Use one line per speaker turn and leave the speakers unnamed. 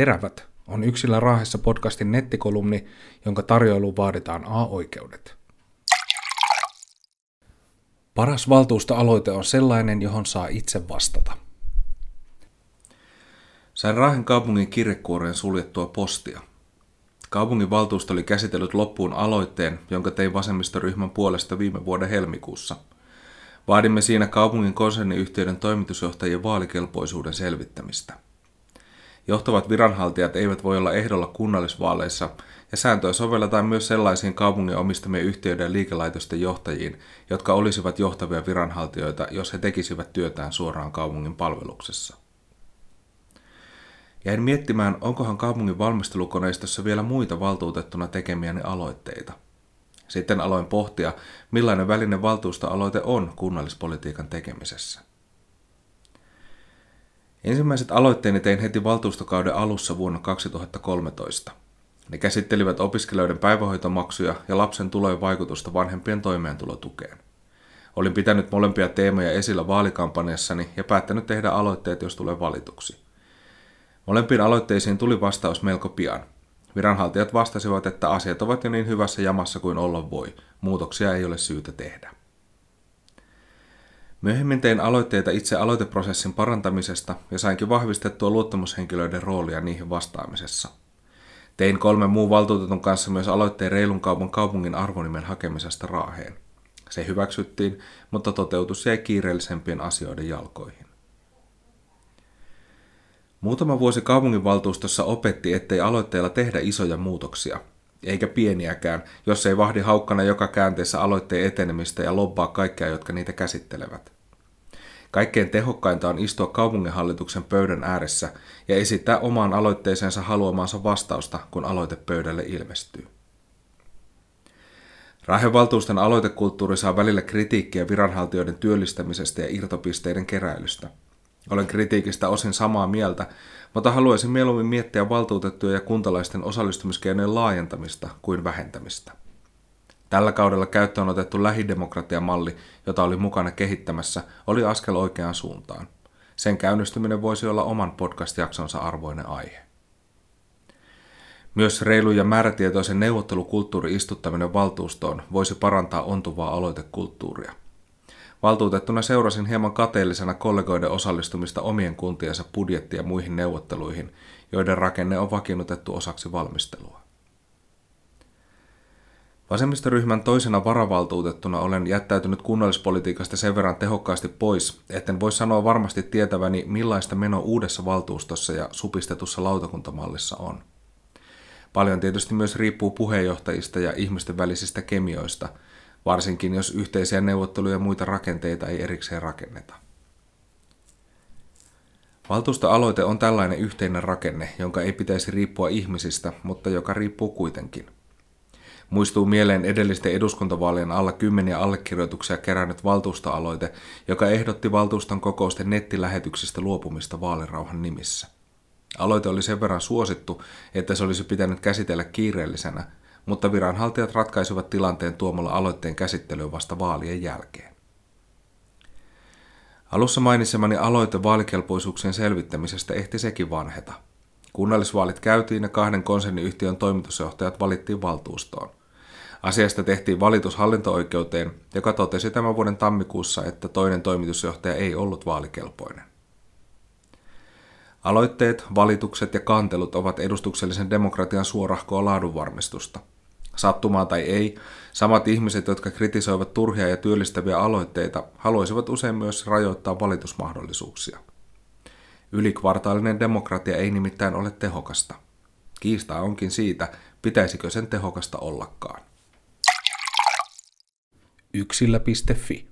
Terävät on Yksillä Raahessa podcastin nettikolumni, jonka tarjoiluun vaaditaan A-oikeudet. Paras valtuustoaloite on sellainen, johon saa itse vastata.
Sain Raahen kaupungin kirjekuoreen suljettua postia. Kaupungin valtuusto oli käsitellyt loppuun aloitteen, jonka tein vasemmistoryhmän puolesta viime vuoden helmikuussa. Vaadimme siinä kaupungin konserniyhtiöiden toimitusjohtajien vaalikelpoisuuden selvittämistä. Johtavat viranhaltijat eivät voi olla ehdolla kunnallisvaaleissa, ja sääntöä sovelletaan myös sellaisiin kaupungin omistamien yhtiöiden ja liikelaitosten johtajiin, jotka olisivat johtavia viranhaltijoita, jos he tekisivät työtään suoraan kaupungin palveluksessa. Jäin miettimään, onkohan kaupungin valmistelukoneistossa vielä muita valtuutettuna tekemiäni aloitteita. Sitten aloin pohtia, millainen väline valtuustoaloite on kunnallispolitiikan tekemisessä. Ensimmäiset aloitteeni tein heti valtuustokauden alussa vuonna 2013. Ne käsittelivät opiskelijoiden päivähoitomaksuja ja lapsen tulojen vaikutusta vanhempien toimeentulotukeen. Olin pitänyt molempia teemoja esillä vaalikampanjassani ja päättänyt tehdä aloitteet, jos tulee valituksi. Molempiin aloitteisiin tuli vastaus melko pian. Viranhaltijat vastasivat, että asiat ovat jo niin hyvässä jamassa kuin olla voi. Muutoksia ei ole syytä tehdä. Myöhemmin tein aloitteita itse aloiteprosessin parantamisesta ja sainkin vahvistettua luottamushenkilöiden roolia niihin vastaamisessa. Tein kolmen muun valtuutetun kanssa myös aloitteen reilun kaupan kaupungin arvonimen hakemisesta Raaheen. Se hyväksyttiin, mutta toteutus jäi kiireellisempien asioiden jalkoihin. Muutama vuosi kaupunginvaltuustossa opetti, ettei aloitteella tehdä isoja muutoksia, eikä pieniäkään, jos ei vahdi haukkana joka käänteessä aloitteen etenemistä ja lobbaa kaikkia, jotka niitä käsittelevät. Kaikkein tehokkainta on istua kaupunginhallituksen pöydän ääressä ja esittää omaan aloitteeseensa haluamaansa vastausta, kun aloite pöydälle ilmestyy. Rahevaltuuston aloitekulttuuri saa välillä kritiikkiä viranhaltijoiden työllistämisestä ja irtopisteiden keräilystä – olen kritiikistä osin samaa mieltä, mutta haluaisin mieluummin miettiä valtuutettujen ja kuntalaisten osallistumiskeinojen laajentamista kuin vähentämistä. Tällä kaudella käyttöön otettu lähidemokratiamalli, jota oli mukana kehittämässä, oli askel oikeaan suuntaan. Sen käynnistyminen voisi olla oman podcast-jaksonsa arvoinen aihe. Myös reilu ja määrätietoisen neuvottelukulttuuri istuttaminen valtuustoon voisi parantaa ontuvaa aloitekulttuuria. Valtuutettuna seurasin hieman kateellisena kollegoiden osallistumista omien kuntiensa budjetti- ja muihin neuvotteluihin, joiden rakenne on vakiinnutettu osaksi valmistelua. Vasemmistoryhmän toisena varavaltuutettuna olen jättäytynyt kunnallispolitiikasta sen verran tehokkaasti pois, etten voi sanoa varmasti tietäväni, millaista meno uudessa valtuustossa ja supistetussa lautakuntamallissa on. Paljon tietysti myös riippuu puheenjohtajista ja ihmisten välisistä kemioista – varsinkin jos yhteisiä neuvotteluja ja muita rakenteita ei erikseen rakenneta. Valtuustoaloite on tällainen yhteinen rakenne, jonka ei pitäisi riippua ihmisistä, mutta joka riippuu kuitenkin. Muistuu mieleen edellisten eduskuntavaalien alla kymmeniä allekirjoituksia kerännyt valtuustoaloite, joka ehdotti valtuuston kokousten nettilähetyksistä luopumista vaalirauhan nimissä. Aloite oli sen verran suosittu, että se olisi pitänyt käsitellä kiireellisenä, mutta viranhaltijat ratkaisivat tilanteen tuomalla aloitteen käsittelyyn vasta vaalien jälkeen. Alussa mainitsemani aloite vaalikelpoisuuksien selvittämisestä ehti sekin vanheta. Kunnallisvaalit käytiin ja kahden konserniyhtiön toimitusjohtajat valittiin valtuustoon. Asiasta tehtiin valitus hallinto-oikeuteen, joka totesi tämän vuoden tammikuussa, että toinen toimitusjohtaja ei ollut vaalikelpoinen. Aloitteet, valitukset ja kantelut ovat edustuksellisen demokratian suorahkoa laadunvarmistusta. Sattumaa tai ei, samat ihmiset, jotka kritisoivat turhia ja työllistäviä aloitteita, haluaisivat usein myös rajoittaa valitusmahdollisuuksia. Ylikvartaalinen demokratia ei nimittäin ole tehokasta. Kiista onkin siitä, pitäisikö sen tehokasta ollakaan.
Yksillä.fi